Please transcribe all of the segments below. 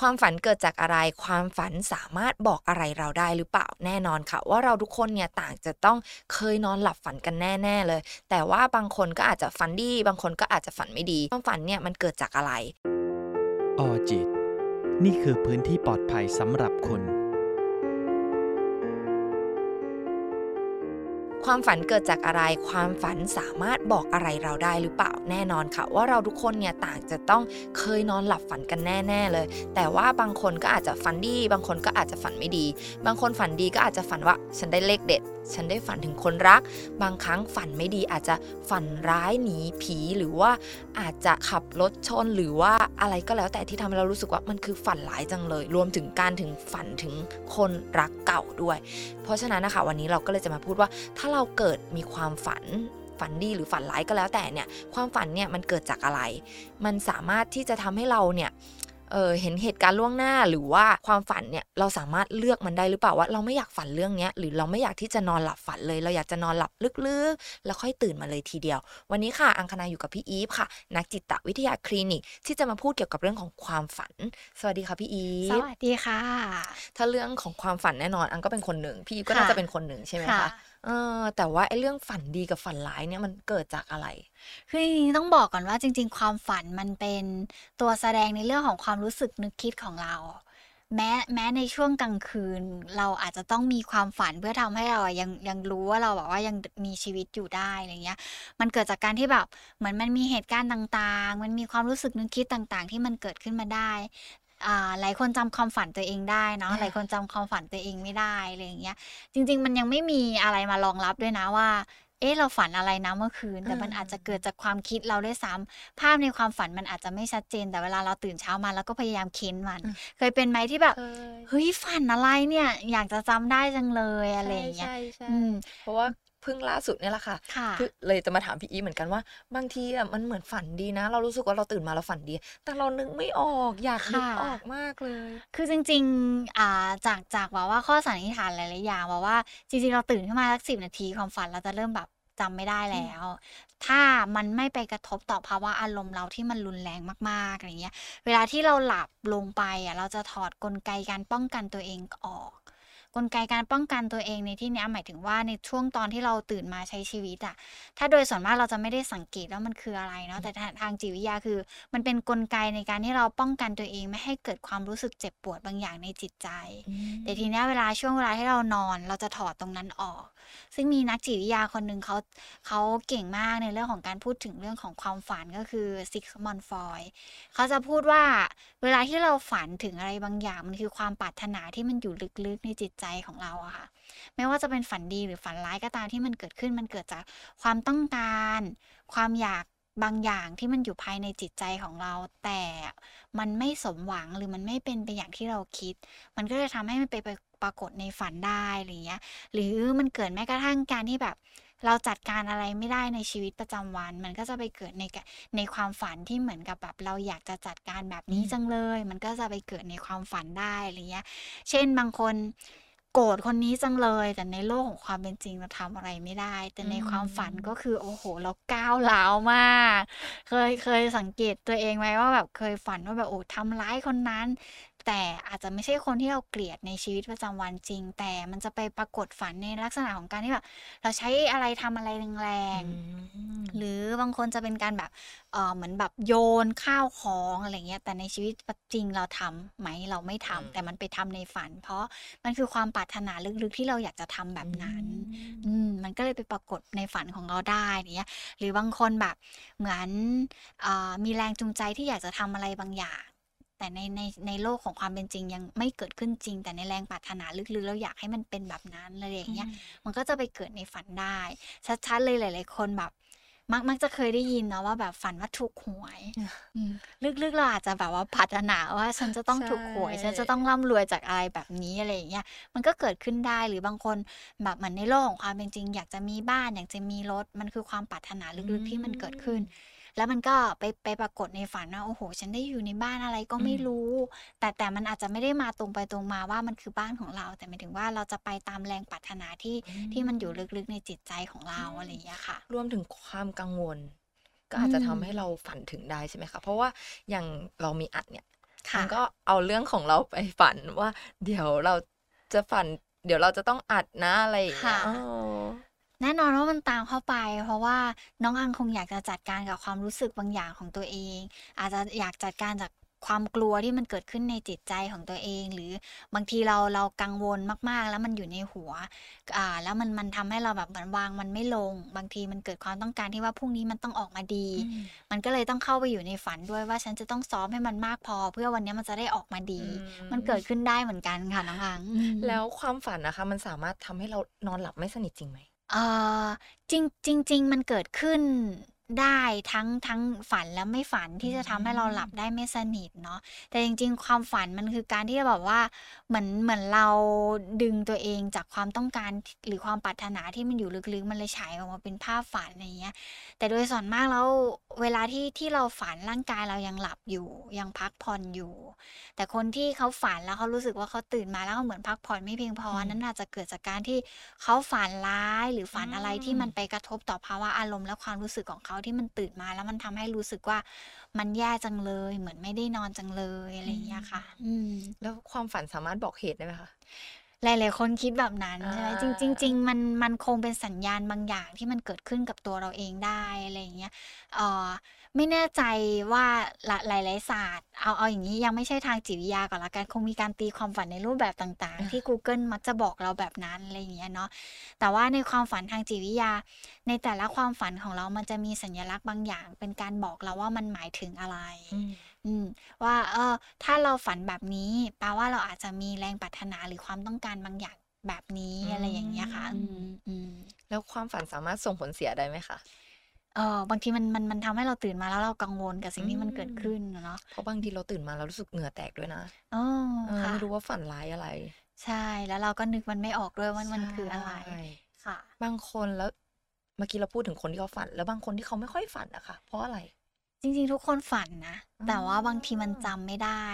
ความฝันเกิดจากอะไร ความฝันสามารถบอกอะไรเราได้หรือเปล่าแน่นอนค่ะ ว่าเราทุกคนเนี่ยต่างจะต้องเคยนอนหลับฝันกันแน่ ๆเลย แต่ว่าบางคนก็อาจจะฝันดี บางคนก็อาจจะฝันไม่ดี ความฝันเนี่ยมันเกิดจากอะไร ออจิต นี่คือพื้นที่ปลอดภัยสำหรับคุณ ความฝันเกิดจากอะไร ความฝันสามารถบอกอะไรเราได้หรือเปล่าแน่นอนค่ะ ว่าเราทุกคนเนี่ยต่างจะต้องเคยนอนหลับฝันกันแน่ๆเลย แต่ว่าบางคนก็อาจจะฝันดี บางคนก็อาจจะฝันไม่ดี บางคนฝันดีก็อาจจะฝันว่าฉันได้เลขเด็ด ฉันได้ฝันถึงคนรัก บางครั้งฝันไม่ดีอาจจะฝันร้ายหนีผีหรือว่าอาจจะขับรถชนหรือว่าอะไรก็แล้วแต่ที่ทำให้เรารู้สึกว่ามันคือฝันร้ายจังเลย รวมถึงการถึงฝันถึงคนรักเก่าด้วย เพราะฉะนั้นนะคะวันนี้เราก็เลยจะมาพูดว่าถ้าเราเกิดมีความฝันฝันดีหรือฝันร้ายก็แล้วแต่เนี่ยความฝันเนี่ยมันเกิดจากอะไร มันสามารถที่จะทำให้เราเนี่ยเออเห็นเหตุการณ์ล่วงหน้าหรือว่าความฝันเนี่ยเราสามารถเลือกมันได้หรือเปล่าว่า เราไม่อยากฝันเรื่องเนี้ยหรือเราไม่อยากที่จะนอนหลับฝันเลย เราอยากจะนอนหลับลึกๆ แล้วค่อยตื่นมาเลยทีเดียว วันนี้ค่ะ อังคณาอยู่กับพี่อีฟค่ะ นักจิตวิทยาคลินิก ที่จะมาพูดเกี่ยวกับเรื่องของความฝัน สวัสดีค่ะพี่อีสฟวัสดีค่ะ ถ้าเรื่องของความฝันแน่นอน อังก็เป็นคนหนึ่งพี่อีฟก็น่าค่ะจะเป็นคนหนึ่งใช่ไหมค่ะคะ เออแต่ว่าไอ้เรื่องฝันดีกับฝันร้ายเนี่ยมันเกิดจากอะไร คือจริงๆต้องบอกก่อนว่าจริง ๆ ความฝันมันเป็นตัวแสดงในเรื่องของความรู้สึกนึกคิดของเรา แม้แม้ในช่วงกลางคืน เราอาจจะต้องมีความฝันเพื่อทำให้เรายังยังรู้ว่าเราแบบว่ายังมีชีวิตอยู่ได้อะไรเงี้ย มันเกิดจากการที่แบบเหมือนมันมีเหตุการณ์ต่างๆ มันมีความรู้สึกนึกคิดต่างๆ ที่มันเกิดขึ้นมาได้ หลายคนจำความฝันตัวเองได้เนาะอ่าหลายคนจำความฝันตัวเองไม่ได้อะไรอย่างเงี้ย จริง ๆ มันยังไม่มีอะไรมารองรับด้วยนะว่า เอ๊ะเราฝันอะไรนะเมื่อคืน แต่มันอืมอาจจะเกิดจากความคิดเราด้วยซ้ำภาพในความฝันมันอาจจะไม่ชัดเจน แต่เวลาเราตื่นเช้ามาแล้วก็พยายามเค้นมัน เคยเป็นไหมที่แบบเฮ้ยฝันอะไรเนี่ย อยากจะจำได้จังเลยอะไรอย่างเงี้ยใช่ใช่อืมเพราะว่า เพิ่งล่าสุดเนี่ยแหละค่ะค่ะเพิ่งเลยจะมาถามพี่อีฟเหมือนกันว่า บางทีอะมันเหมือนฝันดีนะ เรารู้สึกว่าเราตื่นมาเราฝันดี แต่เรานึกไม่ออกอยากนึกค่ะออกมากเลย คือจริงๆอ่าจากจากแบบว่าข้อสันนิษฐานหลายๆอย่างแบบว่าจริงๆเราตื่นขึ้นมาสักสิบนาทีความฝันเราจะเริ่มแบบจำไม่ได้แล้ว ถ้ามันไม่ไปกระทบต่อภาวะอารมณ์เราที่มันรุนแรงมากๆอะไรเงี้ย เวลาที่เราหลับลงไปอะเราจะถอดกลไกการป้องกันตัวเองออก กลไกการป้องกันตัวเองในที่เนี้ยหมายถึงว่าในช่วงตอนที่เราตื่นมาใช้ชีวิตอะถ้าโดยส่วนมากเราจะไม่ได้สังเกตว่ามันคืออะไรเนาะแต่ทางทางจิตวิทยาคือ มันเป็นกลไกในการที่เราป้องกันตัวเองไม่ให้เกิดความรู้สึกเจ็บปวดบางอย่างในจิตใจ แต่ทีเนี้ยเวลาช่วงเวลาที่เรานอน เราจะถอดตรงนั้นออก ซึ่งมีนักจิตวิทยาคนหนึ่งเขาเขาเก่งมากในเรื่องของการพูดถึงเรื่องของความฝันก็คือซิกมอนฟอยเขาจะพูดว่าเวลาที่เราฝันถึงอะไรบางอย่าง มันคือความปรารถนาที่มันอยู่ลึกๆในจิตใจของเราอะค่ะไม่ว่าจะเป็นฝันดีหรือฝันร้ายก็ตามที่มันเกิดขึ้นมันเกิดจากความต้องการ ความอยากบางอย่างที่มันอยู่ภายในจิตใจของเรา แต่มันไม่สมหวังหรือมันไม่เป็นไปอย่างที่เราคิด มันก็จะทำให้มันไปป รากฏในฝันได้อะไรเงี้ย หรือมันเกิดแม้กระทั่งการที่แบบเราจัดการอะไรไม่ได้ในชีวิตประจำวัน มันก็จะไปเกิดในกะในความฝันที่เหมือนกับแบบเราอยากจะจัดการแบบนี้อืมจังเลย มันก็จะไปเกิดในความฝันได้อะไรเงี้ย เช่นบางคนโกรธคนนี้จังเลย แต่ในโลกของความเป็นจริงเราทำอะไรไม่ได้ แต่ในความฝันก็คือโอ้โห เราก้าวร้าวมาก เคยเคยสังเกตตัวเองไหมว่าแบบเคยฝันว่าแบบโอ้ทำร้ายคนนั้น แต่อาจจะไม่ใช่คนที่เราเกลียดในชีวิตประจำวันจริง แต่มันจะไปปรากฏฝันในลักษณะของการที่แบบเราใช้อะไรทำอะไรแรงๆหรือบางคนจะเป็นการแบบเออเหมือนแบบโยนข้าวของอะไรเงี้ยแต่ในชีวิตจริงเราทำไหมเราไม่ทำอืมแต่มันไปทำในฝัน เพราะมันคือความปรารถนาลึกๆที่เราอยากจะทำแบบนั้น อืมมันก็เลยไปปรากฏในฝันของเราได้เนี้ย หรือบางคนแบบเหมือนอามีแรงจูงใจที่อยากจะทำอะไรบางอย่าง แต่ในในในโลกของความเป็นจริงยังไม่เกิดขึ้นจริง แต่ในแรงปรารถนาลึกๆเราอยากให้มันเป็นแบบนั้นอะไรอย่างเงี้ยมันก็จะไปเกิดในฝันได้ชัดๆเลยหลาย ๆ คนแบบมักมักจะเคยได้ยินเนาะว่าแบบฝันว่าถูกหวยอืมลึกๆเราอาจจะแบบว่าปรารถนาว่าฉันจะต้องถูกหวยใช่ฉันจะต้องร่ำรวยจากอะไรแบบนี้อะไรอย่างเงี้ยมันก็เกิดขึ้นได้หรือบางคนแบบเหมือนในโลกของความเป็นจริง อยากจะมีบ้านอยากจะมีรถมันคือความปรารถนาลึกๆที่มันเกิดขึ้น แล้วมันก็ไปไปปรากฏในฝันว่าโอ้โห ฉันได้อยู่ในบ้านอะไรก็ไม่อืมรู้ แต่แต่มันอาจจะไม่ได้มาตรงไปตรงมาว่ามันคือบ้านของเรา แต่หมายถึงว่าเราจะไปตามแรงปรารถนาที่ที่มันอยู่ลึกๆในจิตใจของเราอะไรอย่างเงี้ยค่ะ รวมถึงความกังวล ก็อาจจะอืมทำให้เราฝันถึงได้ใช่ไหมคะ เพราะว่าอย่างเรามีอัดเนี่ยค่ะมันก็เอาเรื่องของเราไปฝันว่า เดี๋ยวเราจะฝัน เดี๋ยวเราจะต้องอัดนะอะไรอย่างเงี้ค่ะยเออ แน่นอนว่ามันตามเข้าไป เพราะว่าน้องอังคงอยากจะจัดการกับความรู้สึกบางอย่างของตัวเอง อาจจะอยากจัดการจากความกลัวที่มันเกิดขึ้นในจิตใจของตัวเอง หรือบางทีเราเรากังวลมากๆ แล้วมันอยู่ในหัวอ่าแล้วมันมันทำให้เราแบบเหมือนวางมันไม่ลง บางทีมันเกิดความต้องการที่ว่าพรุ่งนี้มันต้องออกมาดีอืมมันก็เลยต้องเข้าไปอยู่ในฝันด้วยว่าฉันจะต้องซ้อมให้มันมากพอ เพื่อวันนี้มันจะได้ออกมาดี มันเกิดขึ้นได้เหมือนกันค่ะน้องอังอืมแล้วความฝันนะคะ มันสามารถทำให้เรานอนหลับไม่สนิทจริงไหม เอ่อจริงจริงจริง ๆ มันเกิดขึ้น ได้ทั้งทั้งฝันและไม่ฝันที่จะทำให้เราหลับได้ไม่สนิทเนาะแต่จริง ๆ ความฝันมันคือการที่แบบว่าเหมือนเหมือนเราดึงตัวเองจากความต้องการหรือความปรารถนาที่มันอยู่ลึกๆ มันเลยฉายออกมาเป็นภาพฝันอะไรเงี้ย แต่โดยส่วนมากแล้วเวลาที่ที่เราฝันร่างกายเรายังหลับอยู่ ยังพักผ่อนอยู่ แต่คนที่เขาฝันแล้วเขารู้สึกว่าเขาตื่นมาแล้วเขาเหมือนพักผ่อนไม่เพียงพออืมอันนั้นอาจจะเกิดจากการที่เขาฝันร้ายหรือฝันอะไรอืมที่มันไปกระทบต่อภาวะอารมณ์และความรู้สึกของเขาที่มันตื่นมาแล้วมันทำให้รู้สึกว่ามันแย่จังเลย เหมือนไม่ได้นอนจังเลยอะไรอย่างเงี้ยค่ะ อืม แล้วความฝันสามารถบอกเหตุได้ไหมคะหลาย ๆ คนคิดแบบนั้นใช่ไหมอ่าจริงจริงๆมันมันคงเป็นสัญญาณบางอย่างที่มันเกิดขึ้นกับตัวเราเองได้อะไรอย่างเงี้ยเอ่อ ไม่แน่ใจว่าหลาหลายๆศาสตร์ เอาเอาอย่างนี้ยังไม่ใช่ทางจิตวิทยาก่อนละกันคงมีการตีความฝันในรูปแบบต่างๆ ที่ Google มักจะบอกเราแบบนั้นอะไรอย่างเงี้ยเนาะแต่ว่าในความฝันทางจิตวิทยา ในแต่ละความฝันของเรามันจะมีสัญลักษณ์บางอย่าง เป็นการบอกเราว่ามันหมายถึงอะไรอืมอืมว่าเออถ้าเราฝันแบบนี้แปลว่าเราอาจจะมีแรงปรารถนาหรือความต้องการบางอย่างแบบนี้อืมอะไรอย่างเงี้ยค่ะอืมอืมแล้วความฝันสามารถส่งผลเสียได้ไหมคะ เออ บางทีมันมันมันทำให้เราตื่นมาแล้วเรากังวลกับสิ่งที่มันอืมเกิดขึ้นอะเนาะเพราะบางทีเราตื่นมาเรารู้สึกเหงื่อแตกด้วยนะอ๋อเออค่ะ ไม่รู้ว่าฝันร้ายอะไร ใช่ แล้วเราก็นึกมันไม่ออกด้วยว่ามันคืออะไร ใช่ค่ะ บางคนแล้วเมื่อกี้เราพูดถึงคนที่เขาฝัน แล้วบางคนที่เขาไม่ค่อยฝันนะคะเพราะอะไร จริงๆ ทุกคนฝันนะอ๋อแต่ว่าบางทีมันจำไม่ได้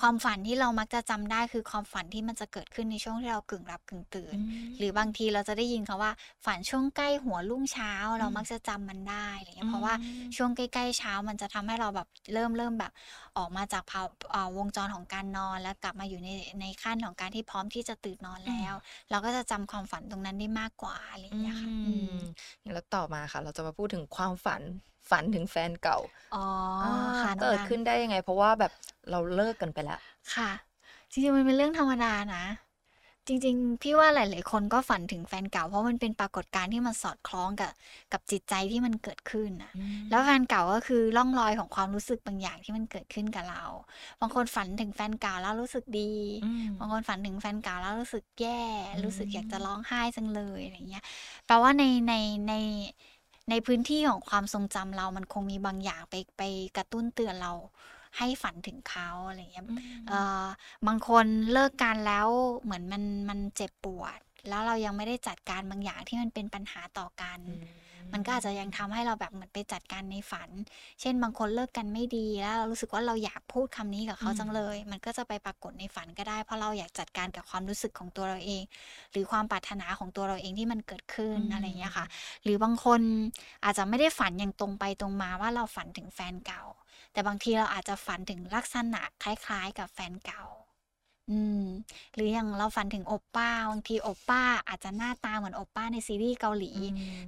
ความฝันที่เรามักจะจำได้คือความฝันที่มันจะเกิดขึ้นในช่วงที่เรากึ่งหลับกึ่งตื่นอืมหรือบางทีเราจะได้ยินคาว่า ฝันช่วงใกล้หัวรุ่งเช้า เราอืมมักจะจำมันได้อะไรเงี้ยเพราะว่าอืมช่วงใกล้ๆเช้ามันจะทำให้เราแบบเริ่มเริ่มแบบออกมาจากภาวเอ่อวงจรของการนอน แล้วกลับมาอยู่ในในขั้นของการที่พร้อมที่จะตื่นนอนแล้ว เราก็จะจำความฝันตรงนั้นได้มากกว่าอะไรอย่างเงี้ยค่ะอืม แล้วต่อมาค่ะ เราจะมาพูดถึงความฝัน ฝันถึงแฟนเก่าอ๋ออ่าค่ะน้องเกิดอันขึ้นได้ยังไง เพราะว่าแบบเราเลิกกันไปแล้ว ค่ะ จริงๆมันเป็นเรื่องธรรมดานะ จริง ๆ พี่ว่าหลาย ๆ คนก็ฝันถึงแฟนเก่า เพราะมันเป็นปรากฏการณ์ที่มันสอดคล้องกับกับจิตใจที่มันเกิดขึ้นนะแล้วแฟนเก่าก็คือร่องรอยของความรู้สึกบางอย่างที่มันเกิดขึ้นกับเรา บางคนฝันถึงแฟนเก่าแล้วรู้สึกดีอืมบางคนฝันถึงแฟนเก่าแล้วรู้สึกแย่อืมรู้สึกอยากจะร้องไห้จังเลยอะไรเงี้ย แปลว่าในในใน ในพื้นที่ของความทรงจำเรามันคงมีบางอย่างไปไปกระตุ้นเตือนเราให้ฝันถึงเขาอะไรเงี้ยเอ่อบางคนเลิกกันแล้วเหมือนมันมันเจ็บปวด แล้วเรายังไม่ได้จัดการบางอย่างที่มันเป็นปัญหาต่อกัน มันก็อาจจะยังทำให้เราแบบเหมือนไปจัดการในฝัน เช่นบางคนเลิกกันไม่ดีแล้วเรารู้สึกว่าเราอยากพูดคำนี้กับเขาอืมจังเลย มันก็จะไปปรากฏในฝันก็ได้ เพราะเราอยากจัดการกับความรู้สึกของตัวเราเอง หรือความปรารถนาของตัวเราเองที่มันเกิดขึ้นอะไรอย่างเงี้ยค่ะ หรือบางคนอาจจะไม่ได้ฝันอย่างตรงไปตรงมาว่าเราฝันถึงแฟนเก่า แต่บางทีเราอาจจะฝันถึงลักษณะคล้าย ๆ กับแฟนเก่า อืม หรืออย่างเราฝันถึงโอปป้าบางทีโอปป้าอาจจะหน้าตาเหมือนโอปป้าในซีรีส์เกาหลี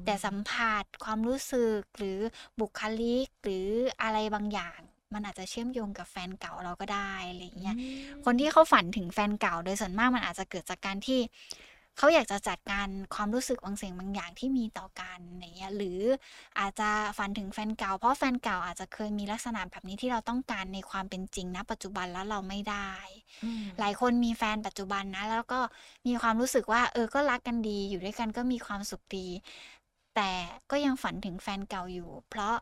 แต่สัมผัสความรู้สึกหรือบุคลิกหรืออะไรบางอย่าง มันอาจจะเชื่อมโยงกับแฟนเก่าเราก็ได้อะไรอย่างเงี้ยคนที่เขาฝันถึงแฟนเก่าโดยส่วนมากมันอาจจะเกิดจากการที่ เขาอยากจะจัดการความรู้สึกบางสิ่งบางอย่างที่มีต่อกันอย่างเงี้ยหรืออาจจะฝันถึงแฟนเก่า เพราะแฟนเก่าอาจจะเคยมีลักษณะแบบนี้ที่เราต้องการในความเป็นจริงณปัจจุบันแล้วเราไม่ได้ หลายคนมีแฟนปัจจุบันนะ แล้วก็มีความรู้สึกว่า เออก็รักกันดี อยู่ด้วยกันก็มีความสุขดี แต่ก็ยังฝันถึงแฟนเก่าอยู่ เพราะ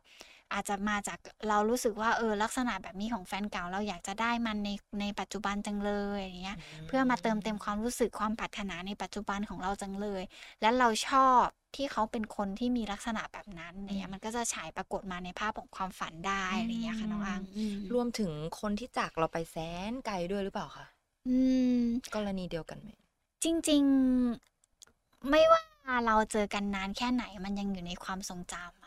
อาจจะมาจากเรารู้สึกว่าเออลักษณะแบบนี้ของแฟนเก่าเราอยากจะได้มันในในปัจจุบันจังเลยอย่างเงี้ยเพื่อมาเติมเต็มความรู้สึกความปรารถนาในปัจจุบันของเราจังเลย และเราชอบที่เขาเป็นคนที่มีลักษณะแบบนั้นเนี่ยมันก็จะฉายปรากฏมาในภาพของความฝันได้อะไรอย่างเงี้ยค่ะน้องอังอืมรวมถึงคนที่จากเราไปแสนไกลด้วยหรือเปล่าคะอืม กรณีเดียวกันไหมจริง ๆ ไม่ว่าเราเจอกันนานแค่ไหนมันยังอยู่ในความทรงจำอะอืม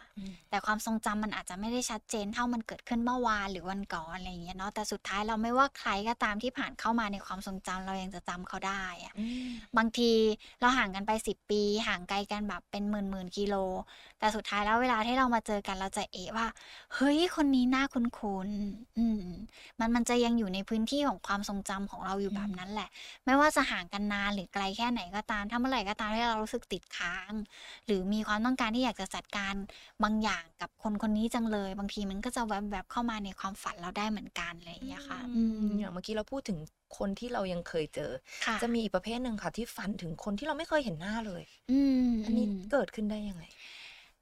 แต่ความทรงจำมันอาจจะไม่ได้ชัดเจนเท่ามันเกิดขึ้นเมื่อวานหรือวันก่อนอะไรอย่างเงี้ยเนาะแต่สุดท้ายเราไม่ว่าใครก็ตามที่ผ่านเข้ามาในความทรงจำเรายังจะจำเขาได้อะบางทีเราห่างกันไปสิบปี ห่างไกลกันแบบเป็นหมื่นหมื่นกิโล แต่สุดท้ายแล้วเวลาที่เรามาเจอกันเราจะเอะว่า เฮ้ยคนนี้น่าคุ้นๆอืมมันมันจะยังอยู่ในพื้นที่ของความทรงจำของเราอยู่แบบนั้นแหละ ไม่ว่าจะห่างกันนานหรือไกลแค่ไหนก็ตามถ้าเมื่อไหร่ก็ตามที่เรารู้สึกติดค้าง หรือมีความต้องการที่อยากจะจัดการบางอย่างกับคนคนนี้จังเลย บางทีมันก็จะแวบๆเข้ามาในความฝันเราได้เหมือนกันอะไรอย่างเงี้ยค่ะอืมอย่างเมื่อกี้เราพูดถึงคนที่เรายังเคยเจอค่ะจะมีอีกประเภทหนึ่งค่ะ ที่ฝันถึงคนที่เราไม่เคยเห็นหน้าเลย อืมอันนี้อืมเกิดขึ้นได้ยังไง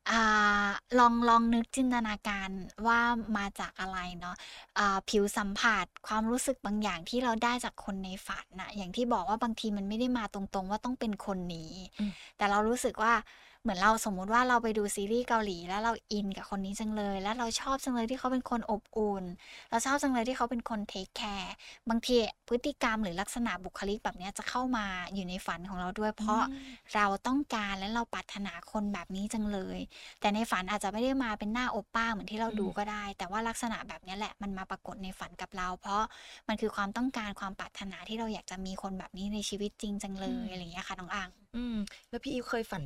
อ่าลองลองนึกจินตนาการว่ามาจากอะไรเนาะอ่าผิวสัมผัสความรู้สึกบางอย่างที่เราได้จากคนในฝันน่ะอย่างที่บอกว่าบางทีมันไม่ได้มาตรงๆ ว่าต้องเป็นคนนี้อืมแต่เรารู้สึกว่า เหมือนเราสมมุติว่าเราไปดูซีรีส์เกาหลี แล้วเราอินกับคนนี้จังเลย แล้วเราชอบจังเลยที่เขาเป็นคนอบอุ่นเราชอบจังเลยที่เขาเป็นคนเทคแคร์บางทีพฤติกรรมหรือลักษณะบุคลิกแบบเนี้ยจะเข้ามาอยู่ในฝันของเราด้วย เพราะอืมเราต้องการและเราปรารถนาคนแบบนี้จังเลย แต่ในฝันอาจจะไม่ได้มาเป็นหน้าโอป้าเหมือนที่เราดูอืมก็ได้ แต่ว่าลักษณะแบบเนี้ยแหละมันมาปรากฏในฝันกับเรา เพราะมันคือความต้องการความปรารถนาที่เราอยากจะมีคนแบบนี้ในชีวิตจริงจังเลยอะไรอย่างเงี้ยค่ะน้องอังอืมแล้วพี่อีฟเคยฝัน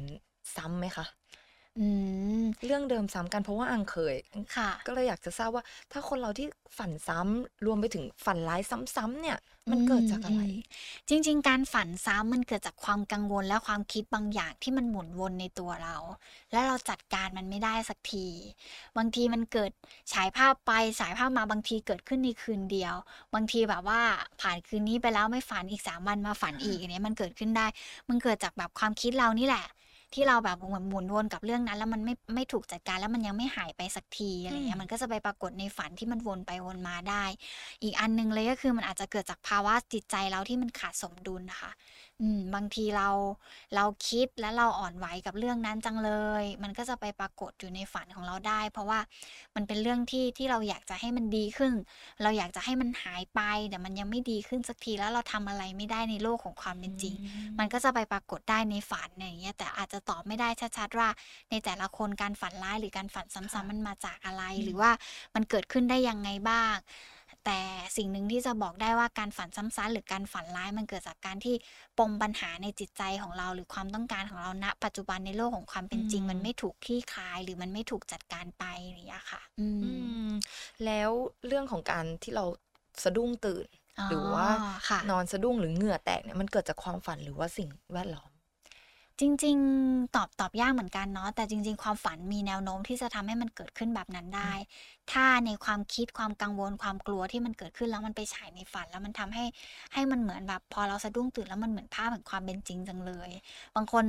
ซ้ำไหมคะอืมเรื่องเดิมซ้ำกันเพราะว่าอังเคยค่ะก็เลยอยากจะทราบว่า ถ้าคนเราที่ฝันซ้ำรวมไปถึงฝันร้ายซ้ำๆเนี่ย มันเกิดจากอะไรมจริง ๆ การฝันซ้ำมันเกิดจากความกังวลและความคิดบางอย่างที่มันหมุนวนในตัวเรา และเราจัดการมันไม่ได้สักที บางทีมันเกิดฉายภาพไปฉายภาพมาบางทีเกิดขึ้นในคืนเดียว บางทีแบบว่าผ่านคืนนี้ไปแล้วไม่ฝันอีกสามวันมาฝันอีกอันเนี้ยมันเกิดขึ้นได้ มันเกิดจากแบบความคิดเรานี่แหละ ที่เราแบบเหมือนหมุนวนกับเรื่องนั้น แล้วมันไม่ไม่ถูกจัดการแล้วมันยังไม่หายไปสักทีอะไรเงี้อืยมมันก็จะไปปรากฏในฝันที่มันวนไปวนมาได้ อีกอันหนึงเลยก็คือมันอาจจะเกิดจากภาวะจิตใจเราที่มันขาดสมดุลนะคะอืมบางทีเราเราคิดและเราอ่อนไหวกับเรื่องนั้นจังเลย มันก็จะไปปรากฏอยู่ในฝันของเราได้ เพราะว่ามันเป็นเรื่องที่ที่เราอยากจะให้มันดีขึ้น เราอยากจะให้มันหายไป แต่มันยังไม่ดีขึ้นสักทีแล้วเราทำอะไรไม่ได้ในโลกของความเป็นจริง มันก็จะไปปรากฏได้ในฝันอย่างเงี้ยแต่อาจจะตอบไม่ได้ชัดๆว่า ในแต่ละคนการฝันร้ายหรือการฝันซ้ำค่ะๆมันมาจากอะไรอืมหรือว่ามันเกิดขึ้นได้ยังไงบ้าง แต่สิ่งหนึ่งที่จะบอกได้ว่าการฝันซ้ำๆหรือการฝันร้ายมันเกิดจากการที่ปมปัญหาในจิตใจของเรา หรือความต้องการของเราณ ปัจจุบันในโลกของความเป็นจริงอืมมันไม่ถูกคลี่คลาย หรือมันไม่ถูกจัดการไปอย่างเงี้ยค่ะอืมอืมแล้วเรื่องของการที่เราสะดุ้งตื่น หรือว่าค่ะนอนสะดุ้งหรือเหงื่อแตกเนี่ยมันเกิดจากความฝันหรือว่าสิ่งแวดล้อม จริง ๆ ตอบตอบยากเหมือนกันเนาะแต่จริง ๆ ความฝันมีแนวโน้มที่จะทำให้มันเกิดขึ้นแบบนั้นได้ ถ้าในความคิดความกังวลความกลัวที่มันเกิดขึ้นแล้วมันไปฉายในฝัน แล้วมันทำให้ให้มันเหมือนแบบ พอเราสะดุ้งตื่นแล้วมันเหมือนภาพแห่งความเป็นจริงจังเลย บางคน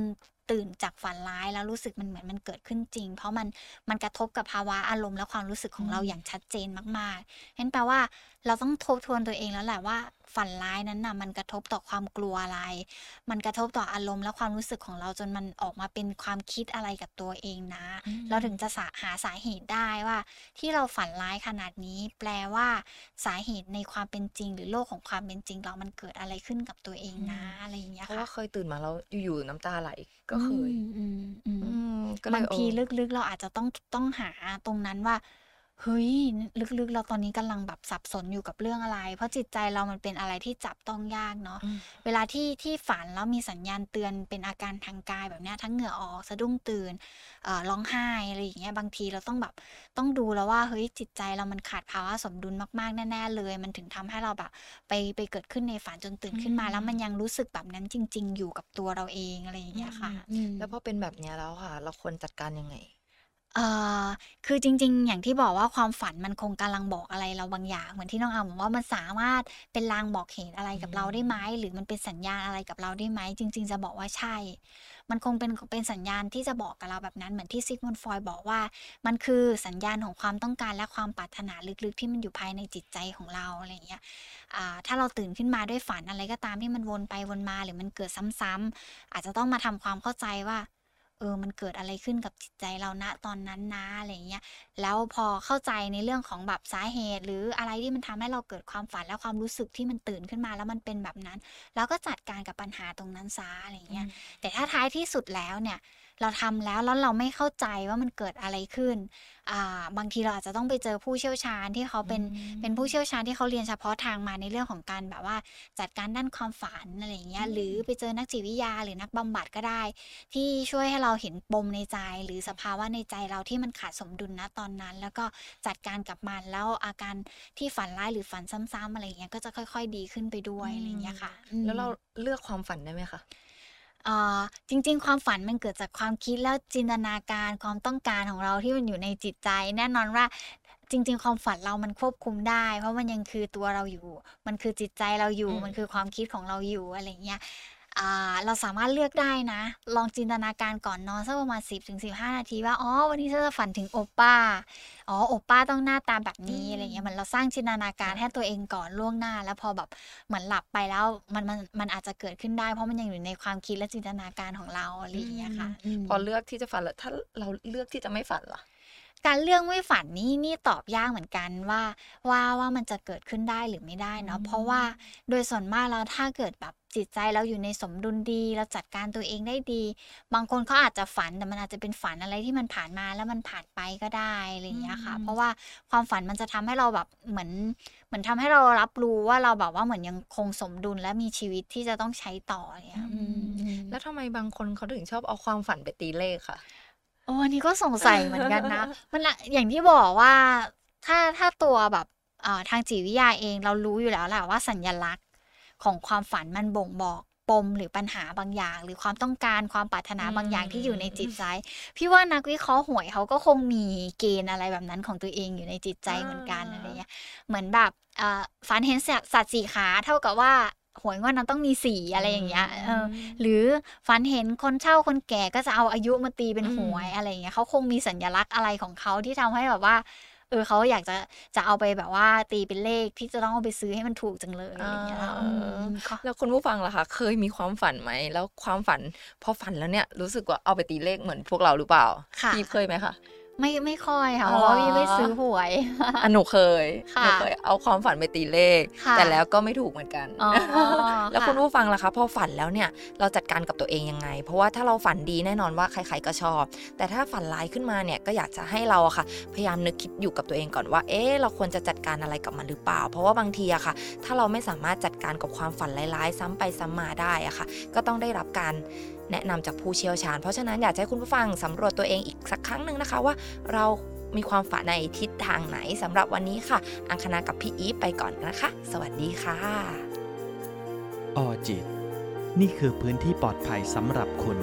ตื่นจากฝันร้ายแล้วรู้สึกมันเหมือนมันเกิดขึ้นจริง เพราะมันมันกระทบกับภาวะอารมณ์และความรู้สึกของเราอืมอย่างชัดเจนมากๆนั่นแปลว่าเราต้องทบทวนตัวเองแล้วแหละว่า ฝันร้ายนั้นน่ะมันกระทบต่อความกลัวอะไร มันกระทบต่ออารมณ์และความรู้สึกของเราจนมันออกมาเป็นความคิดอะไรกับตัวเองนะอืมเราถึงจะสาหาสาเหตุได้ว่า ที่เราฝันร้ายขนาดนี้ แปลว่าสาเหตุในความเป็นจริง หรือโลกของความเป็นจริง เรามันเกิดอะไรขึ้นกับตัวเองนะอะไรอย่างเงี้ยเพราะค่ะว่าเคยตื่นมาแล้วอยู่ๆน้ำตาไหลก็เคยอืมอืมอืมอืมก็เลยบางทีเออลึกๆเราอาจจะต้องต้องหาตรงนั้นว่า เฮ้ยลึกๆ เราตอนนี้กำลังแบบสับสนอยู่กับเรื่องอะไร เพราะจิตใจเรามันเป็นอะไรที่จับต้องยากเนาะอืมเวลาที่ที่ฝันแล้วมีสัญญาณเตือนเป็นอาการทางกายแบบเนี้ยทั้งเหงื่อออกสะดุ้งตื่นเอ่อร้องไห้อะไรอย่างเงี้ยบางทีเราต้องแบบต้องดูแล้วว่าเฮ้ยจิตใจเรามันขาดภาวะสมดุลมากๆแน่ๆเลย มันถึงทำให้เราแบบไปไปเกิดขึ้นในฝันจนตื่นขึ้นมาอืมแล้วมันยังรู้สึกแบบนั้นจริง ๆ อยู่กับตัวเราเองอะไรอย่างเงี้ยค่ะอืมแล้วพอเป็นแบบเนี้ยแล้วค่ะ เราควรจัดการยังไง เอ่อคือจริง ๆ อย่างที่บอกว่าความฝันมันคงกำลังบอกอะไรเราบางอย่าง เหมือนที่น้องอาบอกว่ามันสามารถเป็นลางบอกเหตุอะไรกับเราได้ไหมหรือมันเป็นสัญญาณอะไรกับเราได้ไหมจริง ๆ จะบอกว่าใช่ มันคงเป็นเป็นสัญญาณที่จะบอกกับเราแบบนั้นเหมือนที่ซิกมุนฟอยบอกว่า มันคือสัญญาณของความต้องการและความปรารถนาลึกๆ ที่มันอยู่ภายในจิตใจของเราอะไรอย่างเงี้ยถ้าเราตื่นขึ้นมาด้วยฝันอะไรก็ตามที่มันวนไปวนมาหรือมันเกิดซ้ำๆอาจจะต้องมาทำความเข้าใจว่า เออมันเกิดอะไรขึ้นกับจิตใจเราณตอนนั้นนะอะไรอย่างเงี้ยแล้วพอเข้าใจในเรื่องของแบบสาเหตุ หรืออะไรที่มันทำให้เราเกิดความฝันและความรู้สึกที่มันตื่นขึ้นมาแล้วมันเป็นแบบนั้น แล้วก็จัดการกับปัญหาตรงนั้นซะอะไรอย่างเงี้ยแต่ถ้าท้ายที่สุดแล้วเนี่ย เราทำแล้วแล้วเราไม่เข้าใจว่ามันเกิดอะไรขึ้นอ่าบางทีเราอาจจะต้องไปเจอผู้เชี่ยวชาญที่เขาเป็นเป็นผู้เชี่ยวชาญที่เขาเรียนเฉพาะทางมาในเรื่องของการแบบว่าจัดการด้านความฝันอะไรอย่างเงี้ยหรือไปเจอนักจิตวิทยาหรือนักบำบัดก็ได้ ที่ช่วยให้เราเห็นปมในใจ หรือสภาวะในใจเราที่มันขาดสมดุลนะตอนนั้น แล้วก็จัดการกับมันแล้วอาการที่ฝันร้ายหรือฝันซ้ำๆอะไรอย่างเงี้ยก็จะค่อย ๆ ดีขึ้นไปด้วยอะไรอย่างเงี้ยค่ะอืมแล้วเราเลือกความฝันได้ไหมคะ เอ่อจริง ๆ ความฝันมันเกิดจากความคิดแล้วจินตนาการความต้องการของเราที่มันอยู่ในจิตใจ แน่นอนว่าจริง ๆ ความฝันเรามันควบคุมได้ เพราะมันยังคือตัวเราอยู่ มันคือจิตใจเราอยู่อืมมันคือความคิดของเราอยู่อะไรเงี้ยอ่า เราสามารถเลือกได้นะ ลองจินตนาการก่อนนอนสักประมาณ 10-15ถึง15นาทีว่าอ๋อวันนี้ฉันจะฝันถึงโอป้าอ๋อโอป้าต้องหน้าตาแบบนี้อะไรเงี้ยเหมือนเราสร้างจินตนาการให้ตัวเองก่อนล่วงหน้า แล้วพอแบบเหมือนหลับไปแล้วมันมันมันอาจจะเกิดขึ้นได้ เพราะมันยังอยู่ในความคิดและจินตนาการของเราอะไรอย่างเงี้ยค่ะมพอเลือกที่จะฝันแล้วถ้าเราเลือกที่จะไม่ฝันล่ะ การเรื่องไม่ฝันนี่นี่ตอบยากเหมือนกันว่าว่าว่ามันจะเกิดขึ้นได้หรือไม่ได้เนาะอืมเพราะว่าโดยส่วนมากแล้วถ้าเกิดแบบจิตใจเราอยู่ในสมดุลดี เราจัดการตัวเองได้ดี บางคนเขาอาจจะฝันแต่มันอาจจะเป็นฝันอะไรที่มันผ่านมาแล้วมันผ่านไปก็ได้อะไรอย่างเงี้ยค่ะ เพราะว่าความฝันมันจะทำให้เราแบบเหมือนเหมือนทำให้เรารับรู้ว่าเราแบบว่าเหมือนยังคงสมดุลและมีชีวิตที่จะต้องใช้ต่อเนี่ยอืมอืมแล้วทำไมบางคนเขาถึงชอบเอาความฝันไปตีเลขค่ะ โอ้อันนี้ก็สงสัยเหมือนกันนะ มันละอย่างที่บอกว่าถ้าถ้าตัวแบบเอ่อทางจิตวิทยาเองเรารู้อยู่แล้วแหละว่าสัญลักษณ์ของความฝันมันบ่งบอกปมหรือปัญหาบางอย่าง หรือความต้องการความปรารถนาบางอย่างที่อยู่ในจิตใจ พี่ว่านักวิเคราะห์หวยเขาก็คงมีเกณฑ์อะไรแบบนั้นของตัวเองอยู่ในจิตใจเหมือนกันอ่าอะไรเงี้ยเหมือนแบบเอ่อฝันเห็นสัตว์สัตว์สี่ขาเท่ากับว่า หวยงวดนั้นต้องมีสี่อะไรอย่างเงี้ยเออหรือฝันเห็นคนเฒ่าคนแก่ก็จะเอาอายุมาตีเป็นหวยอะไรอย่างเงี้ยเขาคงมีสัญลักษณ์อะไรของเขาที่ทำให้แบบว่าเออเขาอยากจะจะเอาไปแบบว่าตีเป็นเลขที่จะต้องเอาไปซื้อให้มันถูกจังเลยอะไรอย่างเงี้ยอ่าอืมก็แล้วคุณผู้ฟังล่ะคะ เคยมีความฝันไหม แล้วความฝันพอฝันแล้วเนี่ยรู้สึกว่าเอาไปตีเลขเหมือนพวกเราหรือเปล่าค่ะพี่เคยไหมคะ ไม่ไม่ค่อยค่ะอ๋อเพราะว่าพี่ไม่ซื้อหวยอะหนูเคยค่ะหนูเคยเอาความฝันไปตีเลขค่ะแต่แล้วก็ไม่ถูกเหมือนกันอ๋อแล้วคุณค่ะผู้ฟังล่ะคะพอฝันแล้วเนี่ยเราจัดการกับตัวเองยังไง เพราะว่าถ้าเราฝันดีแน่นอนว่าใคร ๆก็ชอบ แต่ถ้าฝันร้ายขึ้นมาเนี่ยก็อยากจะให้เราอะค่ะ พยายามนึกคิดอยู่กับตัวเองก่อนว่า เอ๊ะเราควรจะจัดการอะไรกับมันหรือเปล่า เพราะว่าบางทีอะค่ะ ถ้าเราไม่สามารถจัดการกับความฝันร้ายๆ ซ้ำไปซ้ำมาได้อะค่ะ ก็ต้องได้รับการ แนะนำจากผู้เชี่ยวชาญ เพราะฉะนั้นอยากให้คุณผู้ฟังสำรวจตัวเองอีกสักครั้งหนึ่งนะคะว่าเรามีความฝันในทิศทางไหนสำหรับวันนี้ค่ะ อังคณากับพี่อีฟไปก่อนนะคะ สวัสดีค่ะ ออจิต นี่คือพื้นที่ปลอดภัยสำหรับคุณ